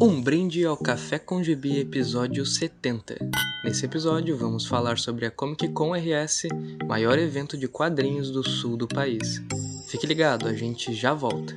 Um brinde ao Café com Gibi episódio 70. Nesse episódio vamos falar sobre a Comic Con RS, maior evento de quadrinhos do sul do país. Fique ligado, a gente já volta.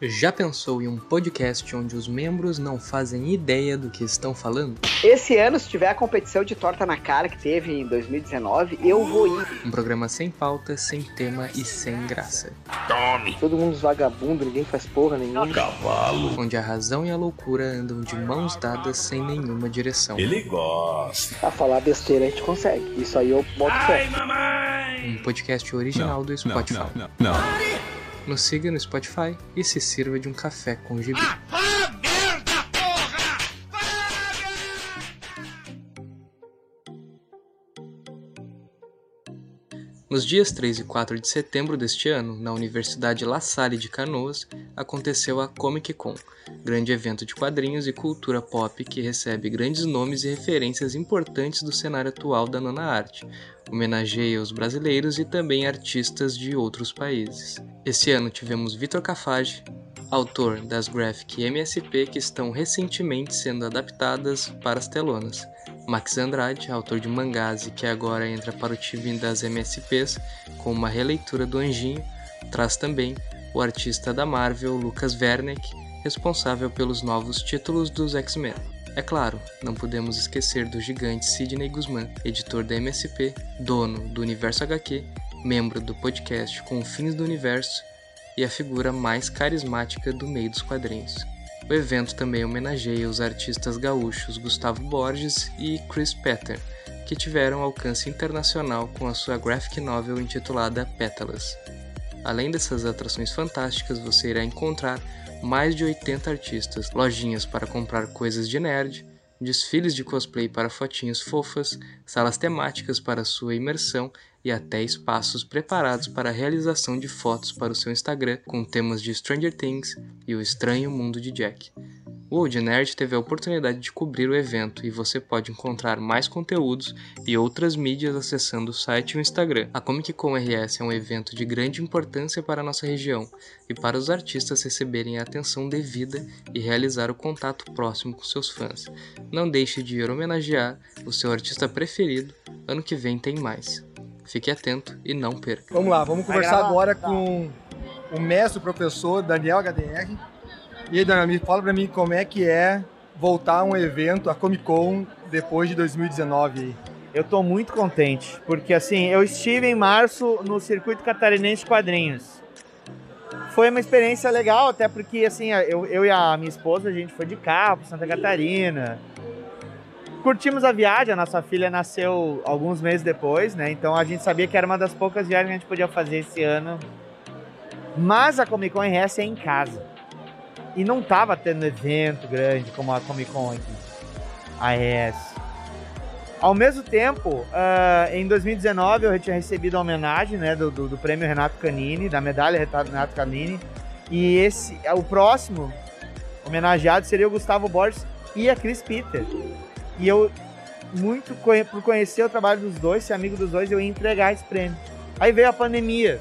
Já pensou em um podcast onde os membros não fazem ideia do que estão falando? Esse ano, se tiver a competição de torta na cara que teve em 2019, eu vou ir. Um programa sem pauta, sem tema e sem graça. Tome! Todo mundo vagabundo, ninguém faz porra nenhuma. Cavalo! Onde a razão e a loucura andam de mãos dadas sem nenhuma direção. Ele gosta. A falar besteira a gente consegue. Isso aí eu boto fé. Um podcast original do Spotify. Não, não, não. Nos siga no Spotify e se sirva de um café com gibi. Nos dias 3 e 4 de setembro deste ano, na Universidade La Salle de Canoas, aconteceu a Comic Con, grande evento de quadrinhos e cultura pop que recebe grandes nomes e referências importantes do cenário atual da nona arte, homenageia os brasileiros e também artistas de outros países. Esse ano tivemos Vitor Cafage, autor das graphic MSP que estão recentemente sendo adaptadas para as telonas. Max Andrade, autor de mangás e que agora entra para o time das MSPs com uma releitura do Anjinho, traz também o artista da Marvel Lucas Werneck, responsável pelos novos títulos dos X-Men. É claro, não podemos esquecer do gigante Sidney Guzman, editor da MSP, dono do Universo HQ, membro do podcast Confins do Universo e a figura mais carismática do meio dos quadrinhos. O evento também homenageia os artistas gaúchos Gustavo Borges e Chris Petter, que tiveram alcance internacional com a sua graphic novel intitulada Pétalas. Além dessas atrações fantásticas, você irá encontrar mais de 80 artistas, lojinhas para comprar coisas de nerd, desfiles de cosplay para fotinhos fofas, salas temáticas para sua imersão e até espaços preparados para a realização de fotos para o seu Instagram com temas de Stranger Things e o estranho mundo de Jack. O Old Nerd teve a oportunidade de cobrir o evento e você pode encontrar mais conteúdos e outras mídias acessando o site e o Instagram. A Comic Con RS é um evento de grande importância para a nossa região e para os artistas receberem a atenção devida e realizar o contato próximo com seus fãs. Não deixe de ir homenagear o seu artista preferido, ano que vem tem mais. Fique atento e não perca. Vamos lá, vamos conversar agora com o mestre, o professor Daniel HDR. E aí, Daniel, me fala pra mim como é que é voltar a um evento, a Comic Con, depois de 2019. Eu tô muito contente, porque assim, eu estive em março no Circuito Catarinense de Quadrinhos. Foi uma experiência legal, até porque assim, eu, eu e a minha esposa, a gente foi de carro Santa Catarina. Curtimos a viagem, a nossa filha nasceu alguns meses depois, né? Então a gente sabia que era uma das poucas viagens que a gente podia fazer esse ano. Mas a Comic Con RS é em casa. E não tava tendo evento grande como a Comic Con aqui, a RS. Ao mesmo tempo, uh, em 2019 eu tinha recebido a homenagem né, do, do, do, prêmio Renato Canini, da medalha Renato Canini. E esse, o próximo homenageado seria o Gustavo Borges e a Chris Peter. E eu, muito por conhecer o trabalho dos dois, ser amigo dos dois, eu ia entregar esse prêmio. Aí veio a pandemia.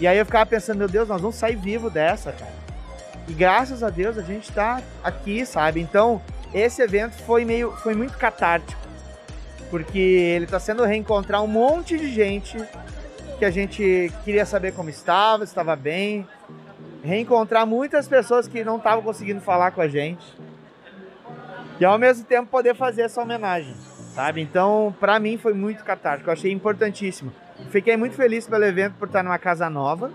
E aí eu ficava pensando, meu Deus, nós vamos sair vivo dessa, cara. E graças a Deus a gente está aqui, sabe? Então, esse evento foi meio foi muito catártico. Porque ele está sendo reencontrar um monte de gente que a gente queria saber como estava, estava bem. Reencontrar muitas pessoas que não estavam conseguindo falar com a gente. E ao mesmo tempo poder fazer essa homenagem, sabe? Então, para mim foi muito catártico, eu achei importantíssimo. Fiquei muito feliz pelo evento por estar numa casa nova,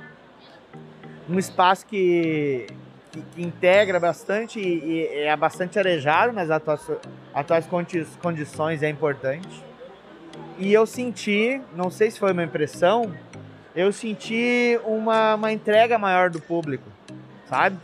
um espaço que que, que integra bastante e, e, é bastante arejado nas atuais, atuais condições, é importante. E eu senti, não sei se foi uma impressão, eu senti uma, uma entrega maior do público, sabe?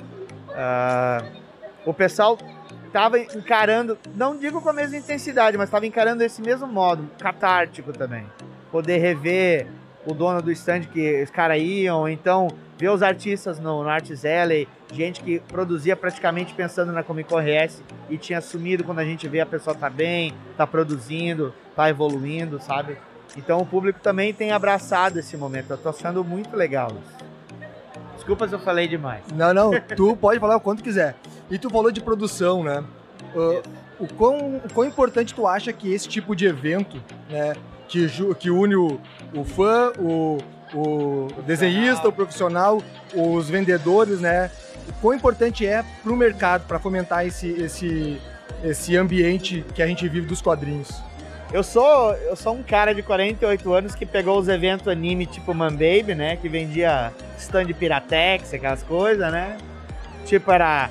Uh, o pessoal estava encarando, não digo com a mesma intensidade, mas estava encarando esse mesmo modo, catártico também. Poder rever o dono do stand que os caras iam, então ver os artistas no, no Arts Alley, gente que produzia praticamente pensando na Comic Con RS e tinha sumido quando a gente vê a pessoa tá bem, tá produzindo, tá evoluindo, sabe? Então o público também tem abraçado esse momento. Eu tô achando muito legal isso. Desculpa se eu falei demais. Não, não, tu pode falar o quanto quiser. E tu falou de produção, né? Uh, o, quão, o quão importante tu acha que esse tipo de evento, né, que, que une o, o fã, o, o desenhista, o profissional, os vendedores, né? O quão importante é para o mercado, para fomentar esse, esse, esse ambiente que a gente vive dos quadrinhos. Eu sou, eu sou um cara de 48 anos que pegou os eventos anime tipo Manbaby, né? Que vendia stand Piratex, aquelas coisas, né? Tipo, era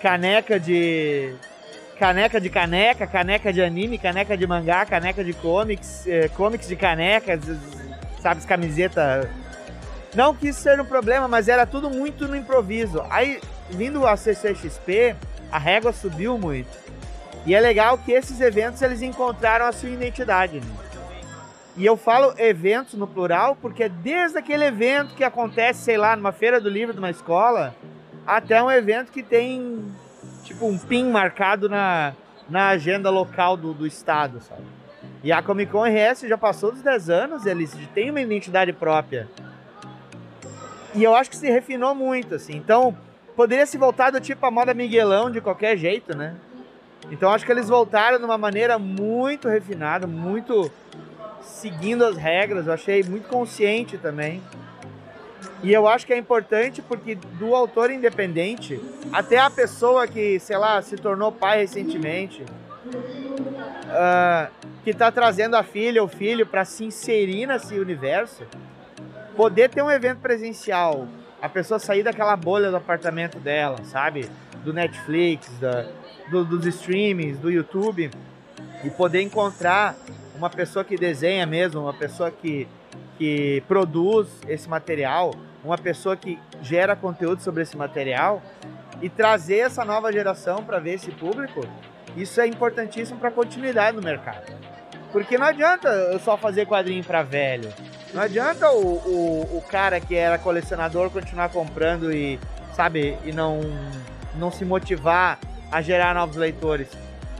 caneca de. Caneca de caneca, caneca de anime, caneca de mangá, caneca de comics, eh, comics de canecas, sabe, camiseta. Não que isso seja um problema, mas era tudo muito no improviso. Aí, vindo a CCXP, a régua subiu muito. E é legal que esses eventos eles encontraram a sua identidade. Né? E eu falo eventos no plural porque desde aquele evento que acontece, sei lá, numa feira do livro de uma escola, até um evento que tem tipo um pin marcado na, na agenda local do, do estado, sabe? E a Comic Con RS já passou dos 10 anos, eles têm uma identidade própria. E eu acho que se refinou muito, assim. Então, poderia se voltar do tipo a moda Miguelão de qualquer jeito, né? Então acho que eles voltaram de uma maneira muito refinada, muito seguindo as regras. Eu achei muito consciente também. E eu acho que é importante porque do autor independente até a pessoa que, sei lá, se tornou pai recentemente, uh, que está trazendo a filha ou filho para se inserir nesse universo, poder ter um evento presencial, a pessoa sair daquela bolha do apartamento dela, sabe? Do Netflix, da, do, dos streamings, do YouTube, e poder encontrar uma pessoa que desenha mesmo, uma pessoa que, que produz esse material, uma pessoa que gera conteúdo sobre esse material e trazer essa nova geração para ver esse público, isso é importantíssimo para a continuidade no mercado. Porque não adianta eu só fazer quadrinho para velho. Não adianta o, o, o cara que era colecionador continuar comprando e, sabe, e não, não se motivar a gerar novos leitores.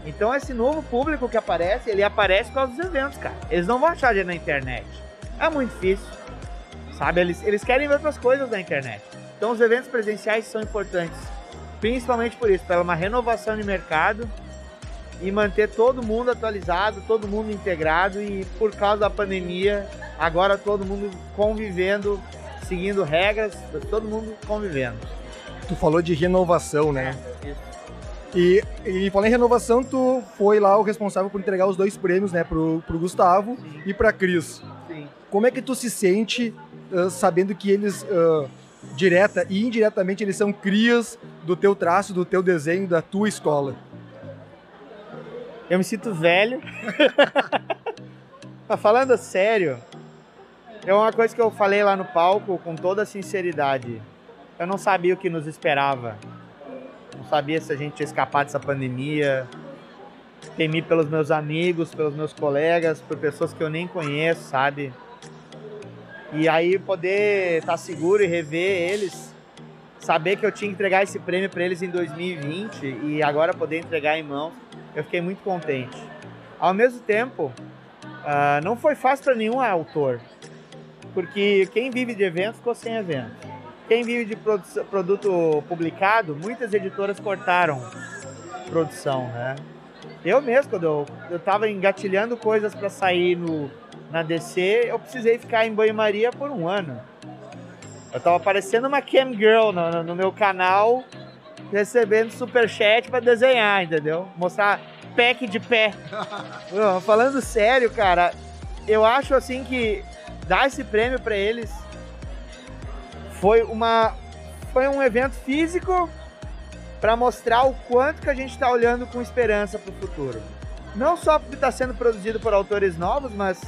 Então esse novo público que aparece, ele aparece por causa dos eventos, cara. Eles não vão achar na internet. É muito difícil. Sabe? Eles, eles querem ver outras coisas na internet. Então os eventos presenciais são importantes. Principalmente por isso, pela uma renovação de mercado e manter todo mundo atualizado, todo mundo integrado e por causa da pandemia, agora todo mundo convivendo, seguindo regras, todo mundo convivendo. Tu falou de renovação, né? Isso. E, e falando em renovação, tu foi lá o responsável por entregar os dois prêmios, né, pro, pro Gustavo Sim. e pra Cris. Sim. Como é que tu se sente uh, sabendo que eles, uh, direta e indiretamente, eles são crias do teu traço, do teu desenho, da tua escola? Eu me sinto velho. Mas falando sério, é uma coisa que eu falei lá no palco com toda sinceridade. Eu não sabia o que nos esperava não sabia se a gente ia escapar dessa pandemia. Temi pelos meus amigos, pelos meus colegas, por pessoas que eu nem conheço, sabe? E aí poder estar tá seguro e rever eles, saber que eu tinha que entregar esse prêmio para eles em 2020 e agora poder entregar em mãos, eu fiquei muito contente. Ao mesmo tempo, uh, não foi fácil para nenhum autor, porque quem vive de eventos ficou sem evento. Quem vive de produto publicado, muitas editoras cortaram produção, né? Eu mesmo, quando eu, eu tava engatilhando coisas para sair no, na DC, eu precisei ficar em banho-maria por um ano. Eu tava parecendo uma cam girl no, no meu canal, recebendo superchat para desenhar, entendeu? Mostrar pack de pé. falando sério, cara, eu acho assim que dar esse prêmio para eles foi uma foi um evento físico para mostrar o quanto que a gente está olhando com esperança para o futuro. Não só porque está sendo produzido por autores novos, mas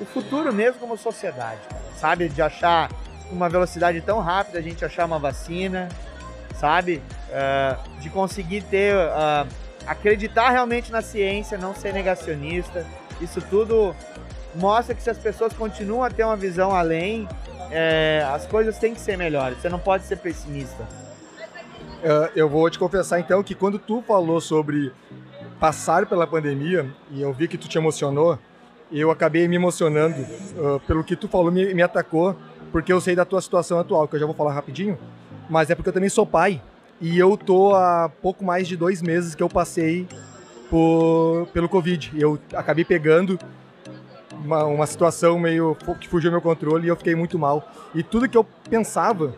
o futuro mesmo como sociedade, sabe? De achar uma velocidade tão rápida, a gente achar uma vacina, sabe? Uh, de conseguir ter, uh, acreditar realmente na ciência, não ser negacionista. Isso tudo mostra que se as pessoas continuam a ter uma visão além, é, as coisas têm que ser melhores. Você não pode ser pessimista. Uh, eu vou te confessar então que quando tu falou sobre passar pela pandemia e eu vi que tu te emocionou, eu acabei me emocionando uh, pelo que tu falou, me, me atacou, porque eu sei da tua situação atual, que eu já vou falar rapidinho, mas é porque eu também sou pai. E eu tô há pouco mais de dois meses que eu passei por, pelo Covid. Eu acabei pegando uma, uma situação meio que fugiu meu controle e eu fiquei muito mal. E tudo que eu pensava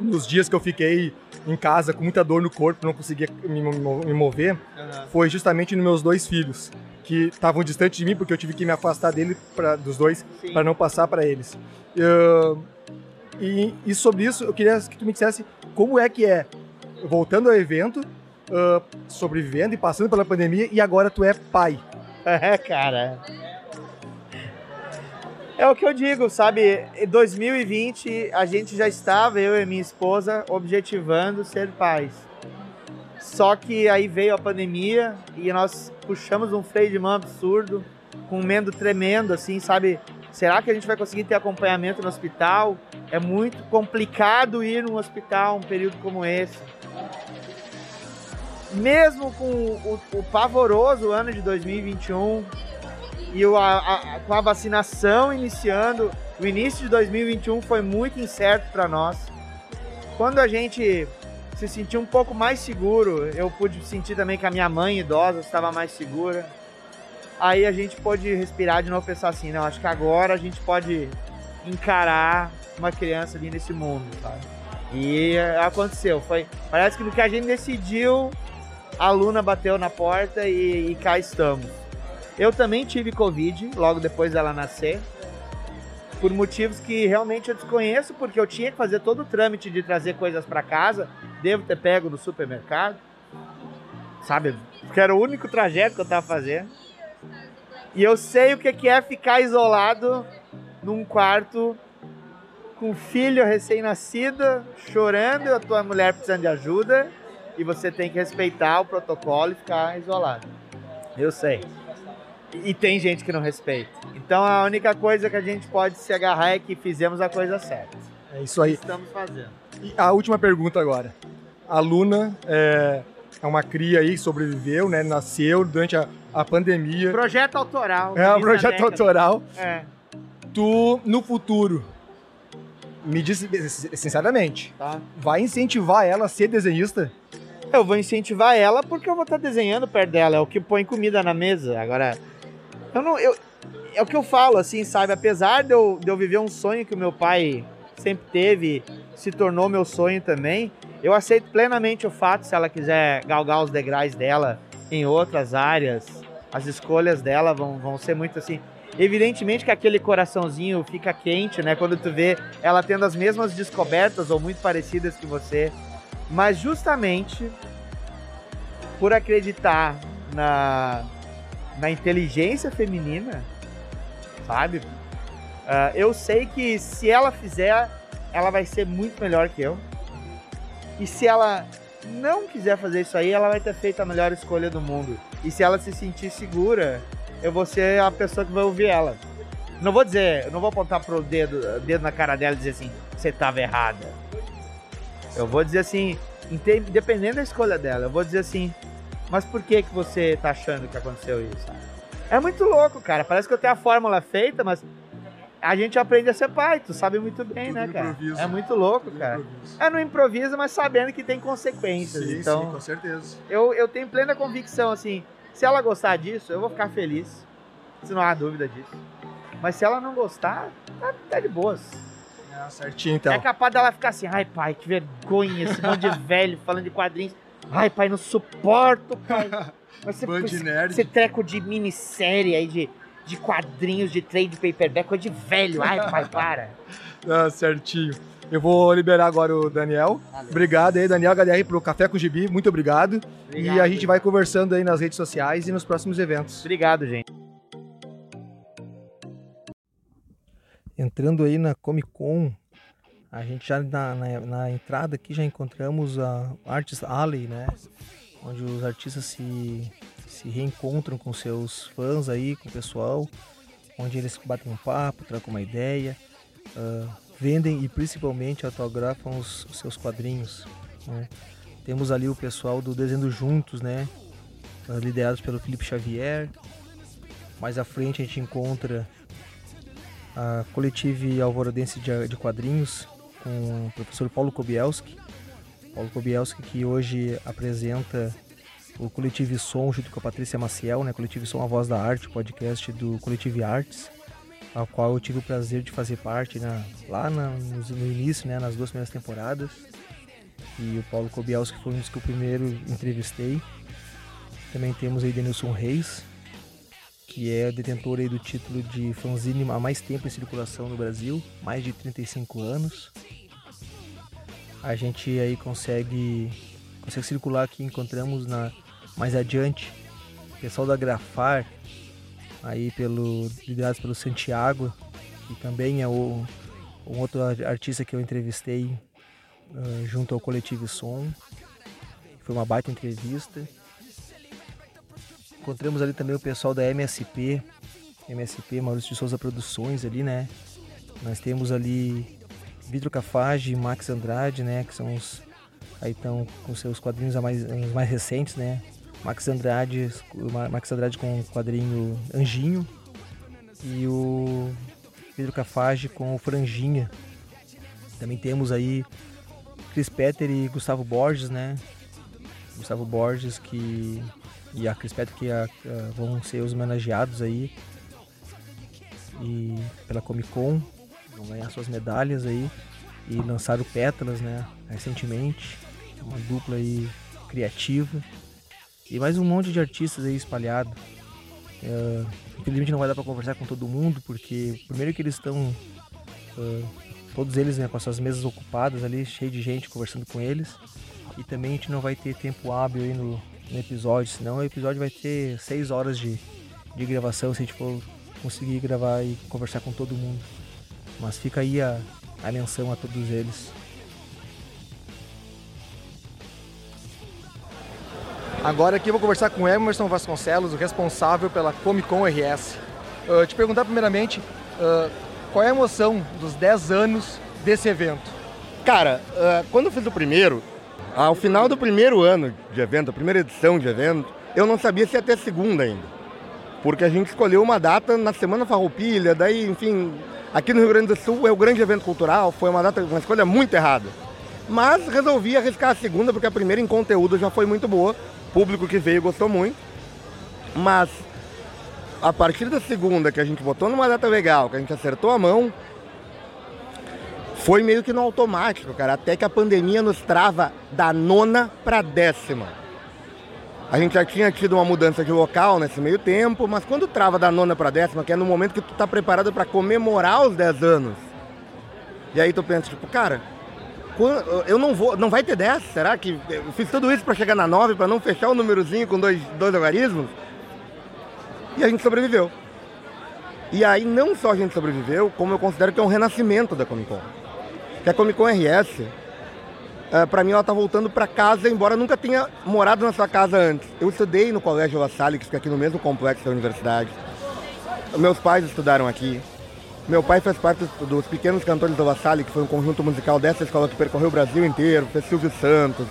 nos dias que eu fiquei em casa com muita dor no corpo, não conseguia me, me mover, uhum. foi justamente nos meus dois filhos, que estavam distantes de mim porque eu tive que me afastar dele pra, dos dois para não passar para eles. Uh, e, e, sobre isso, eu queria que tu me dissesse como é que é, voltando ao evento, uh, sobrevivendo e passando pela pandemia, e agora tu é pai. É, cara. É o que eu digo, sabe? Em 2020 a gente já estava, eu e minha esposa, objetivando ser pais. Só que aí veio a pandemia e nós puxamos um freio de mão absurdo, com um medo tremendo, assim, sabe? Será que a gente vai conseguir ter acompanhamento no hospital? É muito complicado ir num hospital um período como esse. Mesmo com o, o pavoroso ano de 2021, e o, a, a, com a vacinação iniciando, o início de 2021 foi muito incerto para nós. Quando a gente se sentiu um pouco mais seguro, eu pude sentir também que a minha mãe idosa estava mais segura. Aí a gente pôde respirar de novo pensar assim, não, acho que agora a gente pode encarar uma criança ali nesse mundo, sabe? E aconteceu, foi, parece que no que a gente decidiu, a Luna bateu na porta e, e cá estamos. Eu também tive Covid logo depois dela nascer. Por motivos que realmente eu desconheço, porque eu tinha que fazer todo o trâmite de trazer coisas para casa. Devo ter pego no supermercado. Sabe? Porque era o único trajeto que eu tava fazendo. E eu sei o que é ficar isolado num quarto com filho recém-nascido, chorando, a tua mulher precisando de ajuda, e você tem que respeitar o protocolo e ficar isolado. Eu sei. E tem gente que não respeita. Então a única coisa que a gente pode se agarrar é que fizemos a coisa certa. É isso aí. Estamos fazendo. E a última pergunta agora. A Luna é, é uma cria aí, sobreviveu, né? Nasceu durante a, a pandemia. Projeto autoral. É um projeto autoral. É. Tu, no futuro, me diz sinceramente, tá. vai incentivar ela a ser desenhista? Eu vou incentivar ela porque eu vou estar desenhando perto dela. É o que põe comida na mesa. Agora, eu não. Eu, é o que eu falo, assim, sabe? Apesar de eu, de eu viver um sonho que o meu pai sempre teve, se tornou meu sonho também, eu aceito plenamente o fato, se ela quiser galgar os degraus dela em outras áreas, as escolhas dela vão, vão ser muito assim. Evidentemente que aquele coraçãozinho fica quente, né? Quando tu vê ela tendo as mesmas descobertas ou muito parecidas que você. Mas justamente por acreditar na, na inteligência feminina, sabe? Uh, eu sei que se ela fizer, ela vai ser muito melhor que eu. E se ela não quiser fazer isso aí, ela vai ter feito a melhor escolha do mundo. E se ela se sentir segura, eu vou ser a pessoa que vai ouvir ela. Não vou dizer, não vou apontar pro dedo, dedo na cara dela e dizer assim, você tava errada. Eu vou dizer assim, dependendo da escolha dela, eu vou dizer assim, mas por que que você tá achando que aconteceu isso? É muito louco, cara. Parece que eu tenho a fórmula feita, mas a gente aprende a ser pai, tu sabe muito bem, Tudo né, cara? Improviso. É muito louco, Tudo cara. Improviso. É no improviso, mas sabendo que tem consequências. Sim, então, sim, com certeza. Eu, eu tenho plena convicção, assim, se ela gostar disso, eu vou ficar feliz. Se não há dúvida disso. Mas se ela não gostar, tá, tá de boas. É, certinho, então. É capaz dela ficar assim, ai pai, que vergonha, esse monte de velho falando de quadrinhos. Ai, pai, não suporto, pai. Mas você, Band nerd. Você treco de minissérie aí, de, de quadrinhos, de trade paperback, coisa de velho. Ai, pai, para. Ah, certinho. Eu vou liberar agora o Daniel. Valeu. Obrigado aí, Daniel HDR, pro Café com Gibi. Muito obrigado. obrigado. E a gente vai conversando aí nas redes sociais e nos próximos eventos. Obrigado, gente. Entrando aí na Comic Con, a gente já na, na, na, entrada aqui já encontramos a Artist Alley, né? Onde os artistas se, se reencontram com seus fãs aí, com o pessoal, onde eles batem um papo, trocam uma ideia, uh, vendem e principalmente autografam os, os seus quadrinhos. Né? Temos ali o pessoal do Desenho Juntos, né? Uh, liderados pelo Felipe Xavier. Mais à frente a gente encontra a Coletive Alvorodense de, de Quadrinhos com o professor Paulo Kobielski. Paulo Kobielski que hoje apresenta o Coletivo Som junto com a Patrícia Maciel, né? Coletivo Som A Voz da Arte, podcast do Coletivo Artes, ao qual eu tive o prazer de fazer parte né? lá na, no, no, início, né? nas duas primeiras temporadas. E o Paulo Kobielski foi um dos que eu primeiro entrevistei. Também temos aí Denilson Reis, que é detentor aí do título de fanzine há mais tempo em circulação no Brasil, mais de 35 anos. A gente aí consegue, consegue circular aqui, encontramos na, mais adiante pessoal da Grafar, aí pelo, liderados pelo Santiago, que também é o, um outro artista que eu entrevistei uh, junto ao Coletivo Som. Foi uma baita entrevista. Encontramos ali também o pessoal da MSP, MSP, Maurício de Souza Produções ali, né? Nós temos ali Vidro Cafage, Max Andrade, né? Que são os. Aí estão com seus quadrinhos mais, mais recentes, né? Max Andrade, Max Andrade com o quadrinho Anjinho e o Vidro Cafage com o Franjinha. Também temos aí Chris Petter e Gustavo Borges, né? Gustavo Borges que e a Chris Petro que a, a, vão ser os homenageados aí e pela Comic Con vão ganhar suas medalhas aí e lançaram Pétalas, né, recentemente, uma dupla aí criativa e mais um monte de artistas aí espalhado. Uh, infelizmente não vai dar para conversar com todo mundo porque primeiro que eles estão uh, todos eles né, com as suas mesas ocupadas ali, cheio de gente conversando com eles e também a gente não vai ter tempo hábil aí no, no episódio, senão o episódio vai ter seis horas de, de gravação se a gente for conseguir gravar e conversar com todo mundo. Mas fica aí a, a menção a todos eles. Agora aqui eu vou conversar com Emerson Vasconcelos, o responsável pela Comic Con RS. Uh, te perguntar primeiramente, uh, qual é a emoção dos 10 anos desse evento? Cara, uh, quando eu fiz o primeiro, ao final do primeiro ano de evento, a primeira edição de evento, eu não sabia se ia ter segunda ainda. Porque a gente escolheu uma data na Semana Farroupilha, daí, enfim, aqui no Rio Grande do Sul é o grande evento cultural, foi uma data, uma escolha muito errada. Mas resolvi arriscar a segunda, porque a primeira em conteúdo já foi muito boa, público que veio gostou muito. Mas a partir da segunda, que a gente botou numa data legal, que a gente acertou a mão, foi meio que no automático, cara, até que a pandemia nos trava da nona para décima. A gente já tinha tido uma mudança de local nesse meio tempo, mas quando trava da nona para décima, que é no momento que tu tá preparado para comemorar os 10 anos, e aí tu pensa, tipo, cara, eu não vou, não vai ter 10? Será que eu fiz tudo isso para chegar na 9, para não fechar o númerozinho com dois, dois logaritmos? E a gente sobreviveu. E aí não só a gente sobreviveu, como eu considero que é um renascimento da Comic Con que a Comic Con RS, é, para mim ela tá voltando para casa, embora nunca tenha morado na sua casa antes. Eu estudei no Colégio La Salle, que fica aqui no mesmo complexo da universidade. Meus pais estudaram aqui. Meu pai fez parte dos Pequenos Cantores da La Salle, que foi um conjunto musical dessa escola que percorreu o Brasil inteiro, fez Silvio Santos.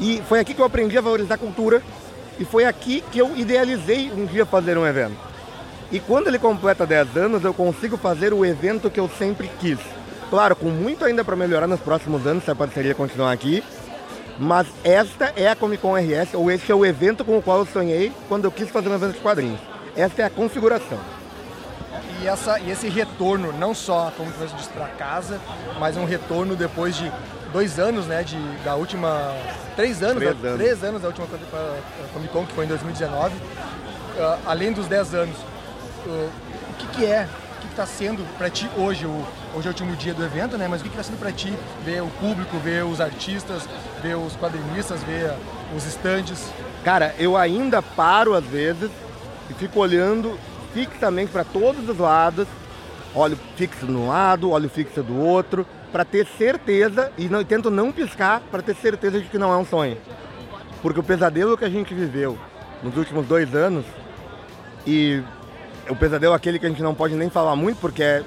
E foi aqui que eu aprendi a valorizar a cultura e foi aqui que eu idealizei um dia fazer um evento. E quando ele completa 10 anos, eu consigo fazer o evento que eu sempre quis. Claro, com muito ainda para melhorar nos próximos anos, se a parceria continuar aqui. Mas esta é a Comic Con RS, ou este é o evento com o qual eu sonhei quando eu quis fazer um evento de quadrinhos. Esta é a configuração. E, essa, e esse retorno, não só, como você disse, para casa, mas um retorno depois de dois anos, né, de, da última... Três anos, três, da, anos. três anos da última Comic Con, que foi em 2019. Uh, ah, além dos dez anos, uh, o que, que é está sendo para ti hoje? O, hoje é o último dia do evento, né? Mas o que está sendo para ti ver o público, ver os artistas, ver os quadrinistas, ver os estandes? Cara, eu ainda paro às vezes e fico olhando fixamente para todos os lados, olho fixo de um lado, olho fixo do outro, para ter certeza e não, tento não piscar para ter certeza de que não é um sonho. Porque o pesadelo que a gente viveu nos últimos dois anos e o pesadelo é aquele que a gente não pode nem falar muito, porque é,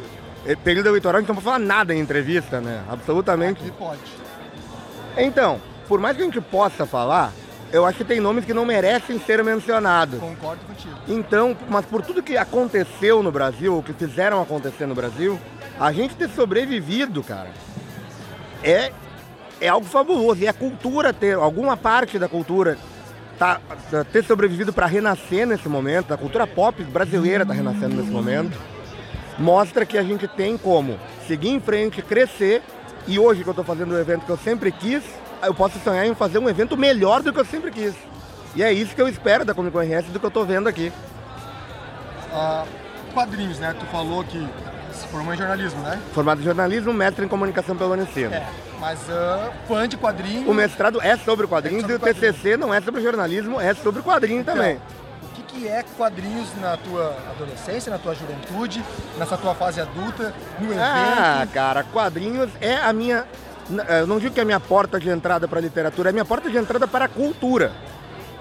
é período eleitoral, a gente não pode falar nada em entrevista, né? Absolutamente. Aqui pode. Então, por mais que a gente possa falar, eu acho que tem nomes que não merecem ser mencionados. Concordo contigo. Então, mas por tudo que aconteceu no Brasil, o que fizeram acontecer no Brasil, a gente ter sobrevivido, cara, é, é algo fabuloso. E a cultura ter, alguma parte da cultura tá, tá- ter sobrevivido para renascer nesse momento, a cultura pop brasileira está renascendo nesse momento, mostra que a gente tem como seguir em frente, crescer. E hoje que eu estou fazendo o evento que eu sempre quis, eu posso sonhar em fazer um evento melhor do que eu sempre quis. E é isso que eu espero da Comic Con RS do que eu estou vendo aqui. Ah, quadrinhos, né? Tu falou que se formou em jornalismo, né? Formado em jornalismo, mestre em comunicação pelo Unicino. É. Mas ah, fã de quadrinhos. O mestrado é sobre quadrinhos É sobre e o TCC não é sobre jornalismo, é sobre quadrinho também. O que, que é quadrinhos na tua adolescência, na tua juventude, nessa tua fase adulta, no evento? Ah, cara, quadrinhos é a minha. N- Eu não digo que é a minha porta de entrada para a literatura, é a minha porta de entrada para a cultura.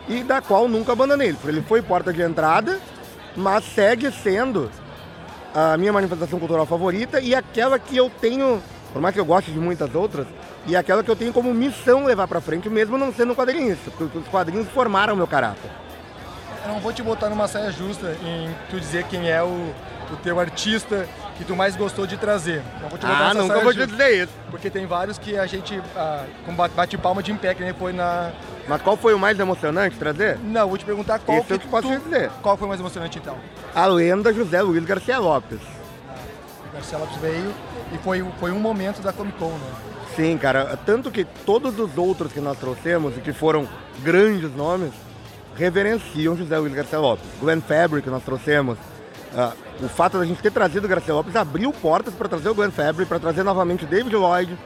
E da qual nunca abandonei. Ele foi porta de entrada, mas segue sendo a minha manifestação cultural favorita e aquela que eu tenho, por mais que eu goste de muitas outras, e aquela que eu tenho como missão levar para frente, mesmo não sendo um quadrinista, porque os quadrinhos formaram meu caráter. Eu não vou te botar numa saia justa em tu dizer quem é o, o teu artista que tu mais gostou de trazer. Não vou te Ah, nunca vou te dizer isso. Porque tem vários que a gente ah, bate palma de em pé, que nem foi na... Mas qual foi o mais emocionante trazer? Não, vou te perguntar qual Isso que eu te posso tu... dizer. Qual foi o mais emocionante então? A lenda José Luiz Garcia Lopes. O Garcia Lopes veio e foi, foi um momento da Comic Con, né? Sim, cara. Tanto que todos os outros que nós trouxemos e que foram grandes nomes reverenciam José Luiz Garcia Lopes. Glenn Fabry, que nós trouxemos. Ah, o fato da gente ter trazido o Garcia Lopes abriu portas para trazer o Glenn Fabry, para trazer novamente o David Lloyd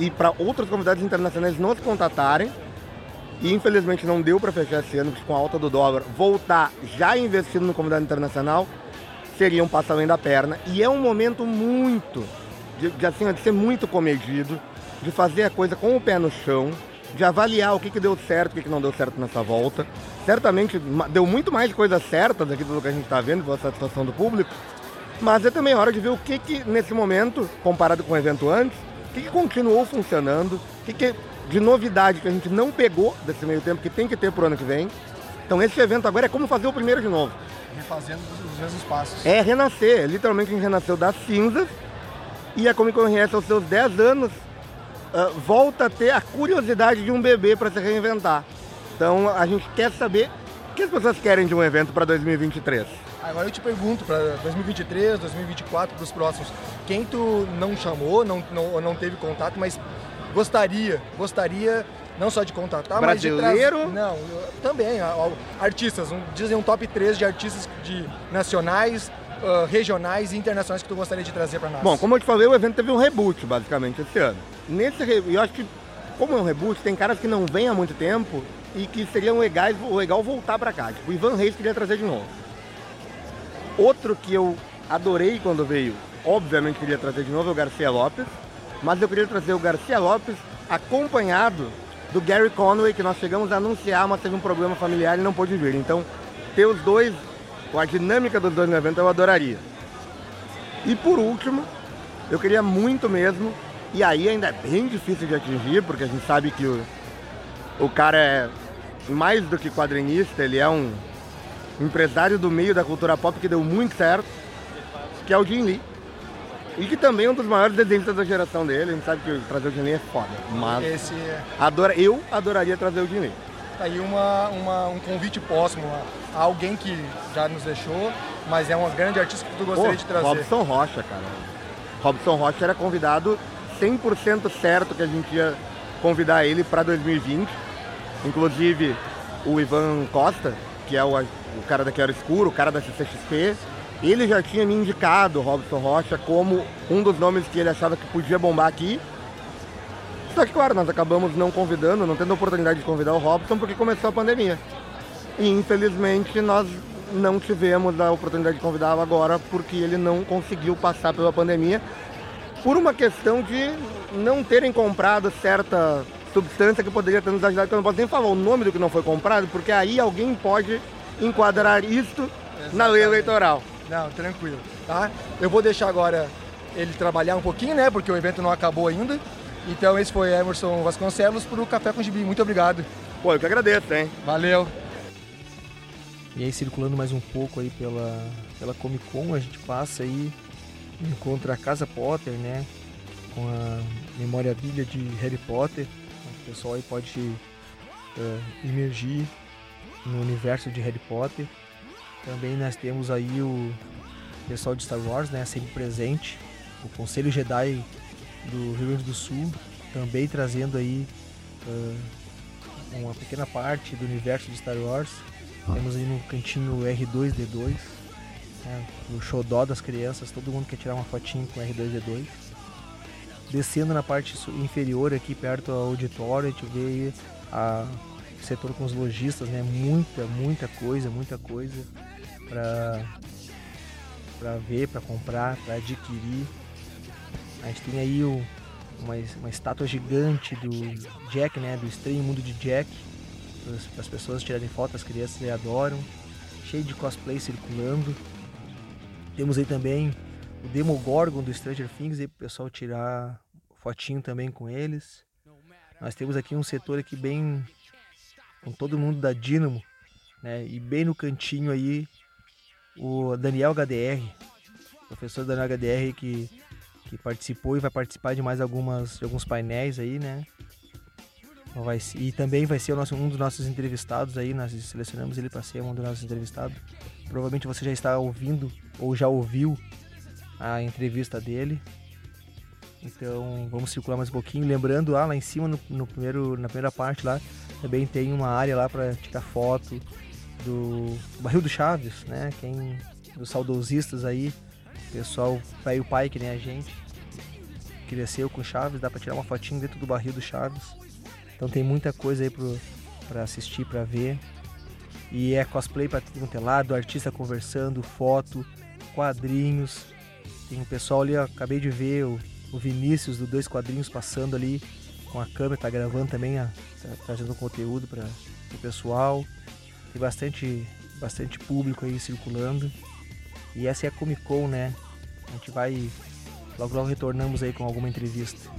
e para outros convidados internacionais nos contatarem. E infelizmente não deu para fechar esse ano, porque com a alta do dólar, voltar já investindo no convidado internacional seria um passo além da perna. E é um momento muito, de, de, assim, de ser muito comedido, de fazer a coisa com o pé no chão, de avaliar o que, que deu certo o que, que não deu certo nessa volta. Certamente deu muito mais coisas certas aqui do que a gente está vendo, pela satisfação do público. Mas é também hora de ver o que, que nesse momento, comparado com o evento antes, o que, que continuou funcionando, o que, que de novidade que a gente não pegou desse meio tempo, que tem que ter pro ano que vem. Então esse evento agora é como fazer o primeiro de novo. Refazendo os, os mesmos passos. É renascer, literalmente a gente renasceu das cinzas e a Comic Con RS aos seus 10 anos ah, volta a ter a curiosidade de um bebê para se reinventar. Então a gente quer saber o que as pessoas querem de um evento para 2023. Agora eu te pergunto, para 2023, 2024, para os próximos, quem tu não chamou, não, não, não teve contato, mas gostaria, gostaria não só de contatar, Brasileiro? mas de trazer... Não, também, artistas, dizem um top 3 de artistas de nacionais, ah, regionais e internacionais que tu gostaria de trazer para nós. Bom, como eu te falei, o evento teve um reboot basicamente esse ano. Nesse eu acho que como é um reboot, tem caras que não vêm há muito tempo e que seriam legais, legal voltar para cá. Tipo, o Ivan Reis queria trazer de novo. Outro que eu adorei quando veio, obviamente queria trazer de novo, é o Garcia Lopes. Mas eu queria trazer o Garcia Lopes acompanhado do Gary Conway, que nós chegamos a anunciar, mas teve um problema familiar e não pôde vir. Então, ter os dois, com a dinâmica dos dois no evento, eu adoraria. E por último, eu queria muito mesmo, e aí ainda é bem difícil de atingir, porque a gente sabe que o, o cara é mais do que quadrinista, ele é um empresário do meio da cultura pop que deu muito certo, que é o Jim Lee. E que também é um dos maiores desenhistas da geração dele, a gente sabe que trazer o Jim Lee é foda. Mas Esse é adora, eu adoraria trazer o Jim Lee. tá aí uma, uma- um convite próximo a, alguém que já nos deixou, mas é um grande artista que tu gostaria Pô, de trazer. Robson Rocha, cara. Robson Rocha era convidado 100% certo que a gente ia convidar ele para 2020. Inclusive o Ivan Costa, que é o, o cara da Quero Escuro, o cara da CCXP, ele já tinha me indicado Robson Rocha como um dos nomes que ele achava que podia bombar aqui. Só que, claro, nós acabamos não convidando, não tendo a oportunidade de convidar o Robson porque começou a pandemia. E infelizmente nós não tivemos a oportunidade de convidá-lo agora porque ele não conseguiu passar pela pandemia por uma questão de não terem comprado certa substância que poderia ter nos ajudado. que Eu não posso nem falar o nome do que não foi comprado, porque aí alguém pode enquadrar isto na lei Exatamente. eleitoral. Não, tranquilo, tá? Eu vou deixar agora ele trabalhar um pouquinho, né? Porque o evento não acabou ainda. Então esse foi Emerson Vasconcelos para o Café com Gibi. Muito obrigado. Pô, eu que agradeço, hein? Valeu. E aí circulando mais um pouco aí pela, pela Comic Con, a gente passa aí, encontra a Casa Potter, né? Com a memorabilia de Harry Potter. O pessoal aí pode uh, emergir no universo de Harry Potter. Também nós temos aí o pessoal de Star Wars, né? Sempre presente. O Conselho Jedi do Rio Grande do Sul, também trazendo aí uh, uma pequena parte do universo de Star Wars. Temos aí no cantinho R2D2, né, o xodó das crianças, todo mundo quer tirar uma fotinho com R2D2. Descendo na parte inferior aqui, perto do auditório, a gente vê a, o setor com os lojistas, né? Muita, muita coisa, muita coisa para para ver, para comprar, para adquirir. A gente tem aí o, uma, uma estátua gigante do Jack, né? Do estranho mundo de Jack. Para as pessoas tirarem foto, as crianças adoram. Cheio de cosplay circulando. Temos aí também o Demogorgon do Stranger Things aí para o pessoal tirar fotinho também com eles. Nós temos aqui um setor aqui bem com todo mundo da Dynamo, né? E bem no cantinho aí o Daniel HDR, professor Daniel HDR que que participou e vai participar de mais algumas de alguns painéis aí, né? Então vai, e também vai ser nosso, um dos nossos entrevistados aí, nós selecionamos ele para ser um dos nossos entrevistados. Provavelmente você já está ouvindo ou já ouviu a entrevista dele. Então vamos circular mais um pouquinho. Lembrando, ah, lá em cima, no, no primeiro, na primeira parte lá, também tem uma área lá para tirar foto do Barril do Chaves, né? Quem, dos saudosistas aí, pessoal, pai o pai que nem a gente, cresceu com Chaves, dá para tirar uma fotinho dentro do barril do Chaves. Então tem muita coisa aí pro, pra assistir, pra ver. E é cosplay pra tudo quanto é lado, artista conversando, foto, quadrinhos. Tem um pessoal ali, acabei de ver o, o Vinícius do Dois Quadrinhos passando ali com a câmera, tá gravando também, ó, tá trazendo conteúdo para o pessoal. Tem bastante, bastante público aí circulando. E essa é a Comic Con, né? A gente vai Logo logo retornamos aí com alguma entrevista.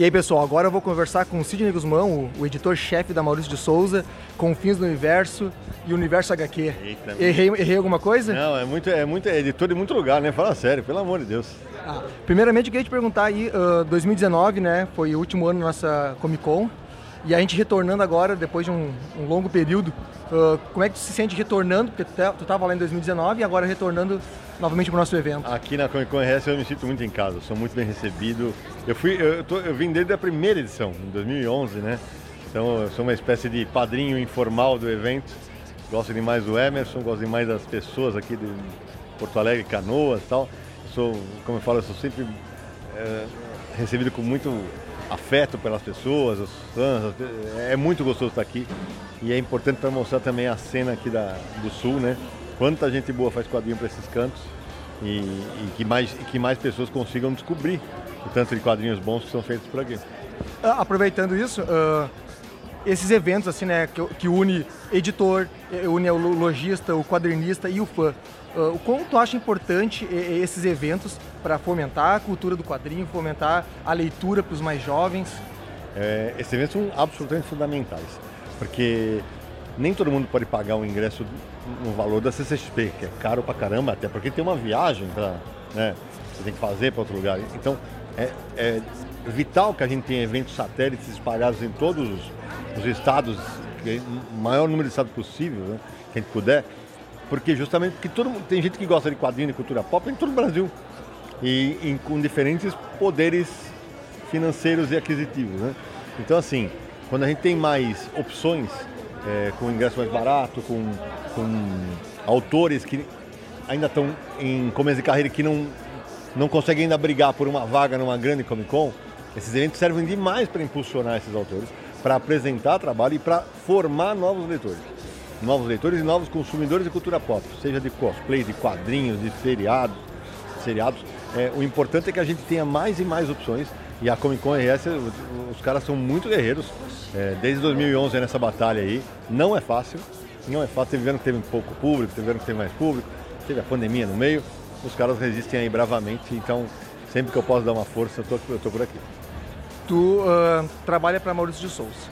E aí pessoal, agora eu vou conversar com o Sidney Guzmão, o, editor-chefe da Maurício de Souza, Confins do Universo e Universo HQ. Eita, errei, errei alguma coisa? Não, é muito, é muito é editor de muito lugar, né? Fala sério, pelo amor de Deus. Ah, primeiramente eu queria te perguntar aí, uh, 2019, né? Foi o último ano da nossa Comic Con. E a gente retornando agora, depois de um, um longo período, uh, como é que tu se sente retornando? Porque tu estava lá em 2019 e agora retornando novamente para o nosso evento. Aqui na Comic Con RS eu me sinto muito em casa, sou muito bem recebido. Eu, fui, eu, tô, eu vim desde a primeira edição, em 2011, né? Então eu sou uma espécie de padrinho informal do evento. Gosto demais do Emerson, gosto demais das pessoas aqui de Porto Alegre, Canoas e tal. Sou, como eu falo, eu sou sempre é, recebido com muito afeto pelas pessoas, os fãs. É muito gostoso estar aqui. E é importante para mostrar também a cena aqui da, do Sul, né? Quanta gente boa faz quadrinho para esses cantos e, e, que mais, que mais pessoas consigam descobrir o tanto de quadrinhos bons que são feitos por aqui. Uh, aproveitando isso, uh, esses eventos assim, né, que, que une editor, une o lojista, o quadrinista e o fã. Uh, o quanto tu acha importante esses eventos para fomentar a cultura do quadrinho, fomentar a leitura para os mais jovens? É, esses eventos são absolutamente fundamentais, porque nem todo mundo pode pagar o ingresso no valor da CCXP, que é caro pra caramba, até porque tem uma viagem para né, você tem que fazer para outro lugar. Então, é, é, vital que a gente tenha eventos satélites espalhados em todos os, os estados, o maior número de estados possível, né, que a gente puder, porque justamente porque todo, tem gente que gosta de quadrinho e cultura pop em todo o Brasil. E em, com diferentes poderes financeiros e aquisitivos. Né? Então assim, quando a gente tem mais opções, é, com ingresso mais barato, com, com autores que ainda estão em começo de carreira que não, não conseguem ainda brigar por uma vaga numa grande Comic Con, esses eventos servem demais para impulsionar esses autores, para apresentar trabalho e para formar novos leitores novos leitores e novos consumidores de cultura pop, seja de cosplay, de quadrinhos, de feriados, seriados. É, o importante é que a gente tenha mais e mais opções. E a Comic Con RS, os caras são muito guerreiros, é, desde 2011 nessa batalha aí, não é fácil, não é fácil, teve ano que teve pouco público, teve ano que teve mais público, teve a pandemia no meio, os caras resistem aí bravamente, então sempre que eu posso dar uma força, eu tô, eu tô por aqui. tu uh, trabalha para Maurício de Souza,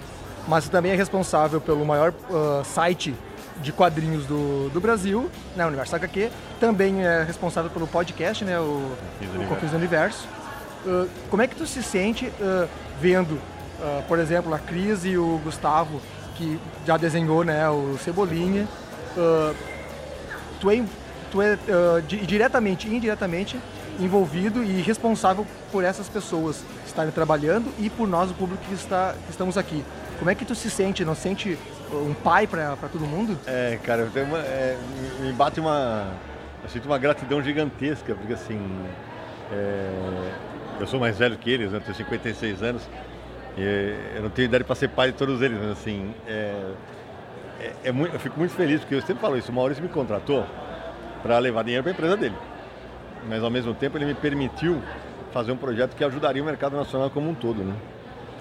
mas também é responsável pelo maior uh, site de quadrinhos do, do Brasil, né, o Universo HQ. Também é responsável pelo podcast, né, o, Confis do Universo. Uh, como é que tu se sente vendo, por exemplo, a Cris e o Gustavo, que já desenhou né, o Cebolinha, tu é, tu é diretamente e indiretamente envolvido e responsável por essas pessoas estarem trabalhando e por nós, o público que, está, que estamos aqui. Como é que tu se sente? Não sente um pai para todo mundo? É, cara, eu uma, é, me bate uma. Eu sinto uma gratidão gigantesca, porque assim. É, eu sou mais velho que eles, né? tenho 56 anos. E eu não tenho idade para ser pai de todos eles, mas assim. É, é, é muito, eu fico muito feliz, porque eu sempre falo isso. O Maurício me contratou para levar dinheiro para a empresa dele mas ao mesmo tempo ele me permitiu fazer um projeto que ajudaria o mercado nacional como um todo, né?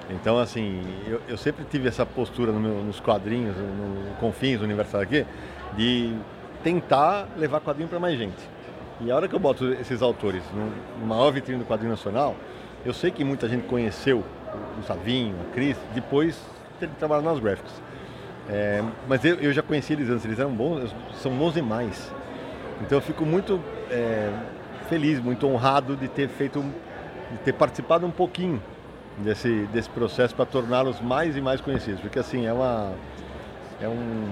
Então, assim, eu, eu sempre tive essa postura no meu, nos quadrinhos, no, Confins, no Universal aqui, de tentar levar quadrinho para mais gente. E a hora que eu boto esses autores no maior vitrine do quadrinho nacional, eu sei que muita gente conheceu o Savinho, a Cris, depois de trabalhar nas graphics. É, mas eu, eu, já conheci eles antes, eles eram bons, são bons demais. Então eu fico muito é, feliz, muito honrado de ter feito, de ter participado um pouquinho desse, desse processo para torná-los mais e mais conhecidos, porque assim é uma é um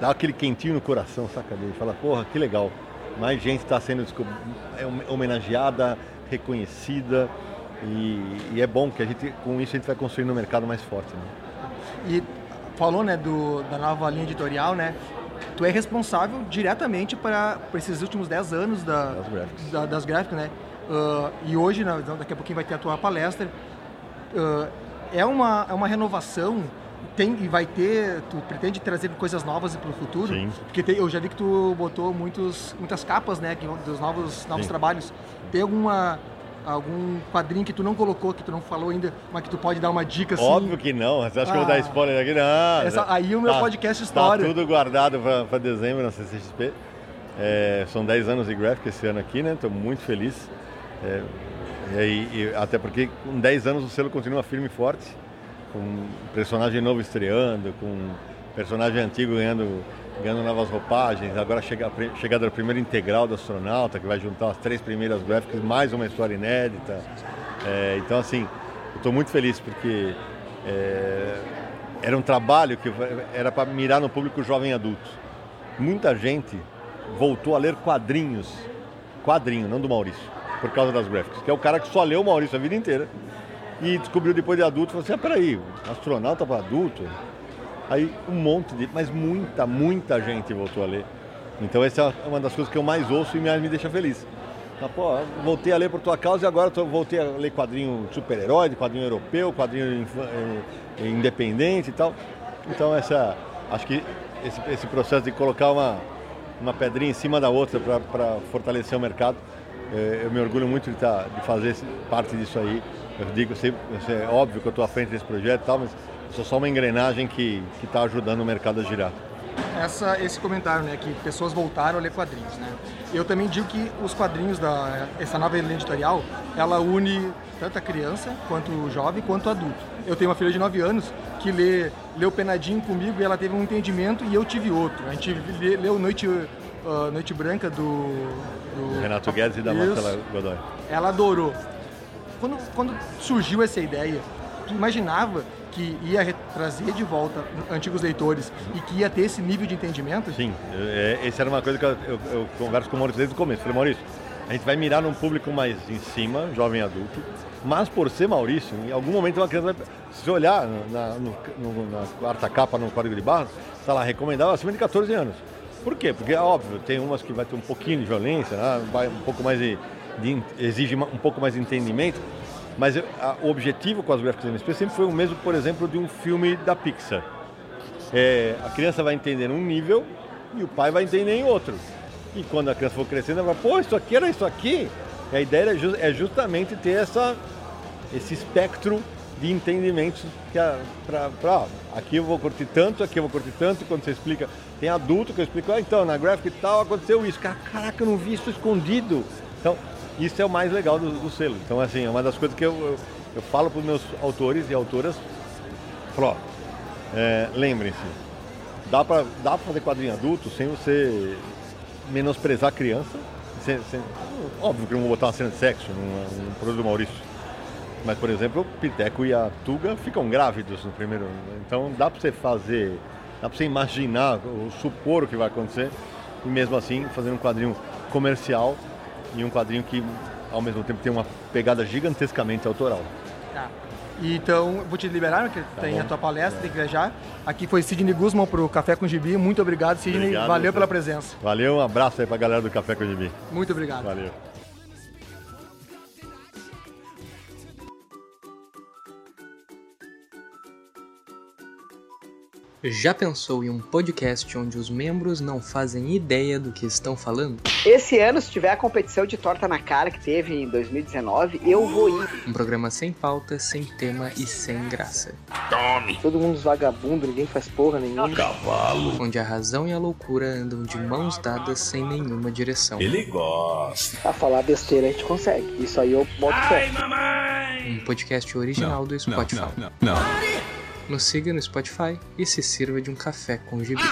dá aquele quentinho no coração, saca? De falar, porra, que legal, mais gente está sendo é homenageada, reconhecida e, e, é bom que a gente com isso a gente vai construindo um mercado mais forte. Né? E falou né do, da nova linha editorial, né? tu é responsável diretamente para, esses últimos 10 anos da, das gráficas, da, das gráficas né? Uh, e hoje, daqui a pouquinho vai ter a tua palestra. Uh, é, uma, é uma renovação tem e vai ter, tu pretende trazer coisas novas para o futuro? Sim. Porque tem, eu já vi que tu botou muitos, muitas capas, né, dos novos, novos trabalhos. Tem alguma algum quadrinho que tu não colocou, que tu não falou ainda, mas que tu pode dar uma dica assim? Óbvio que não. Você acha ah, que eu vou dar ah. spoiler aqui? Não. Essa, aí o meu tá, podcast história. Tá tudo guardado para dezembro na CCXP. É, são 10 anos de graphic esse ano aqui, né? Estou muito feliz. É, e, e, até porque com 10 anos o selo continua firme e forte, com personagem novo estreando, com personagem antigo ganhando ganhando novas roupagens. Agora chega chegada do primeiro integral do astronauta, que vai juntar as três primeiras graphics, mais uma história inédita. É, então, assim, eu estou muito feliz porque é, era um trabalho que era para mirar no público jovem adulto. Muita gente voltou a ler quadrinhos, quadrinho, não do Maurício, por causa das graphics, que é o cara que só leu o Maurício a vida inteira e descobriu depois de adulto, falou assim, ah, peraí, astronauta para adulto? Aí um monte de, mas muita, muita gente voltou a ler. Então essa é uma das coisas que eu mais ouço e mais me deixa feliz. Então, pô, voltei a ler por tua causa e agora tô, voltei a ler quadrinho super-herói, quadrinho europeu, quadrinho eh, independente e tal. Então essa, acho que esse, esse processo de colocar uma, uma pedrinha em cima da outra para fortalecer o mercado, eu me orgulho muito de, tá, de fazer parte disso aí. Eu digo, sempre, é óbvio que eu estou à frente desse projeto e tal, mas sou só uma engrenagem que está ajudando o mercado a girar. Essa, esse comentário, né, que pessoas voltaram a ler quadrinhos, né? Eu também digo que os quadrinhos da essa nova linha editorial, ela une tanto a criança quanto o jovem quanto o adulto. Eu tenho uma filha de 9 anos que lê, leu Penadinho comigo e ela teve um entendimento e eu tive outro. A gente leu Noite uh, Noite Branca do, do Renato Guedes e da Marcela Godoy. Ela adorou. Quando, quando surgiu essa ideia, tu imaginava que ia trazer de volta antigos leitores e que ia ter esse nível de entendimento? Sim, é, essa era uma coisa que eu, eu, eu converso com o Maurício desde o começo. Falei, Maurício, a gente vai mirar num público mais em cima, jovem adulto, mas por ser Maurício, em algum momento uma criança vai. Se olhar na, no, na quarta capa no código de barras, está lá, recomendado acima de 14 anos. Por quê? Porque, é óbvio, tem umas que vai ter um pouquinho de violência, né? vai um pouco mais de, de, exige um pouco mais de entendimento, mas eu, a, o objetivo com as gráficas MSP sempre foi o mesmo, por exemplo, de um filme da Pixar. É, a criança vai entender um nível e o pai vai entender em outro. E quando a criança for crescendo, ela vai, pô, isso aqui era isso aqui. E a ideia é, ju é justamente ter essa, esse espectro de entendimentos para aqui eu vou curtir tanto, aqui eu vou curtir tanto, quando você explica, tem adulto que eu explico, ah, então na e tal aconteceu isso, caraca, eu não vi isso escondido. Então, isso é o mais legal do, do selo. Então, assim, é uma das coisas que eu, eu, eu falo para os meus autores e autoras, falo, é, lembrem-se, dá para dá fazer quadrinho adulto sem você menosprezar a criança. Sem, sem- óbvio que eu não vou botar uma cena de sexo num, num produto do Maurício. Mas, por exemplo, o Piteco e a Tuga ficam grávidos no primeiro. Então dá para você fazer, dá para você imaginar, ou supor o que vai acontecer, e mesmo assim fazer um quadrinho comercial e um quadrinho que ao mesmo tempo tem uma pegada gigantescamente autoral. Então, eu vou te liberar, porque tem bom. a tua palestra, tem que viajar. Aqui foi Sidney Guzman pro Café com Gibi. Muito obrigado, Sidney. Obrigado, Valeu você. pela presença. Valeu, um abraço aí pra galera do Café com o Gibi. Muito obrigado. Valeu. Já pensou em um podcast onde os membros não fazem ideia do que estão falando? Esse ano, se tiver a competição de torta na cara que teve em 2019, eu vou ir. Um programa sem pauta, sem tema e sem graça. Todo mundo vagabundo, ninguém faz porra nenhuma. Cavalo. Onde a razão e a loucura andam de mãos dadas sem nenhuma direção. Ele gosta. A falar besteira a gente consegue. Isso aí eu boto fé. Um podcast original do Spotify. Não, não, não. Nos siga no Spotify e se sirva de um café com gibi.